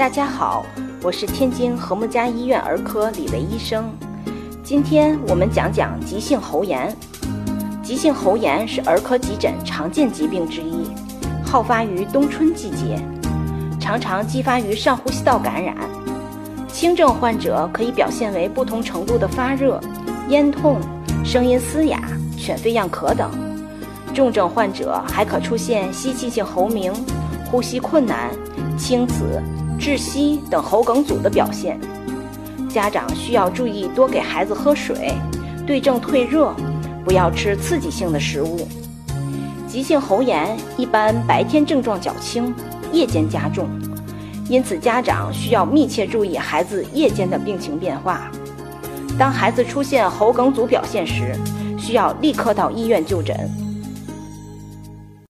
大家好，我是天津和睦家医院儿科李维医生。今天我们讲讲急性喉炎。急性喉炎是儿科急诊常见疾病之一，好发于冬春季节，常常激发于上呼吸道感染。轻症患者可以表现为不同程度的发热、咽痛、声音嘶哑、犬吠样咳等；重症患者还可出现吸气性喉鸣、呼吸困难、青紫。窒息等喉梗阻的表现，家长需要注意多给孩子喝水，对症退热，不要吃刺激性的食物。急性喉炎一般白天症状较轻，夜间加重，因此家长需要密切注意孩子夜间的病情变化。当孩子出现喉梗阻表现时，需要立刻到医院就诊。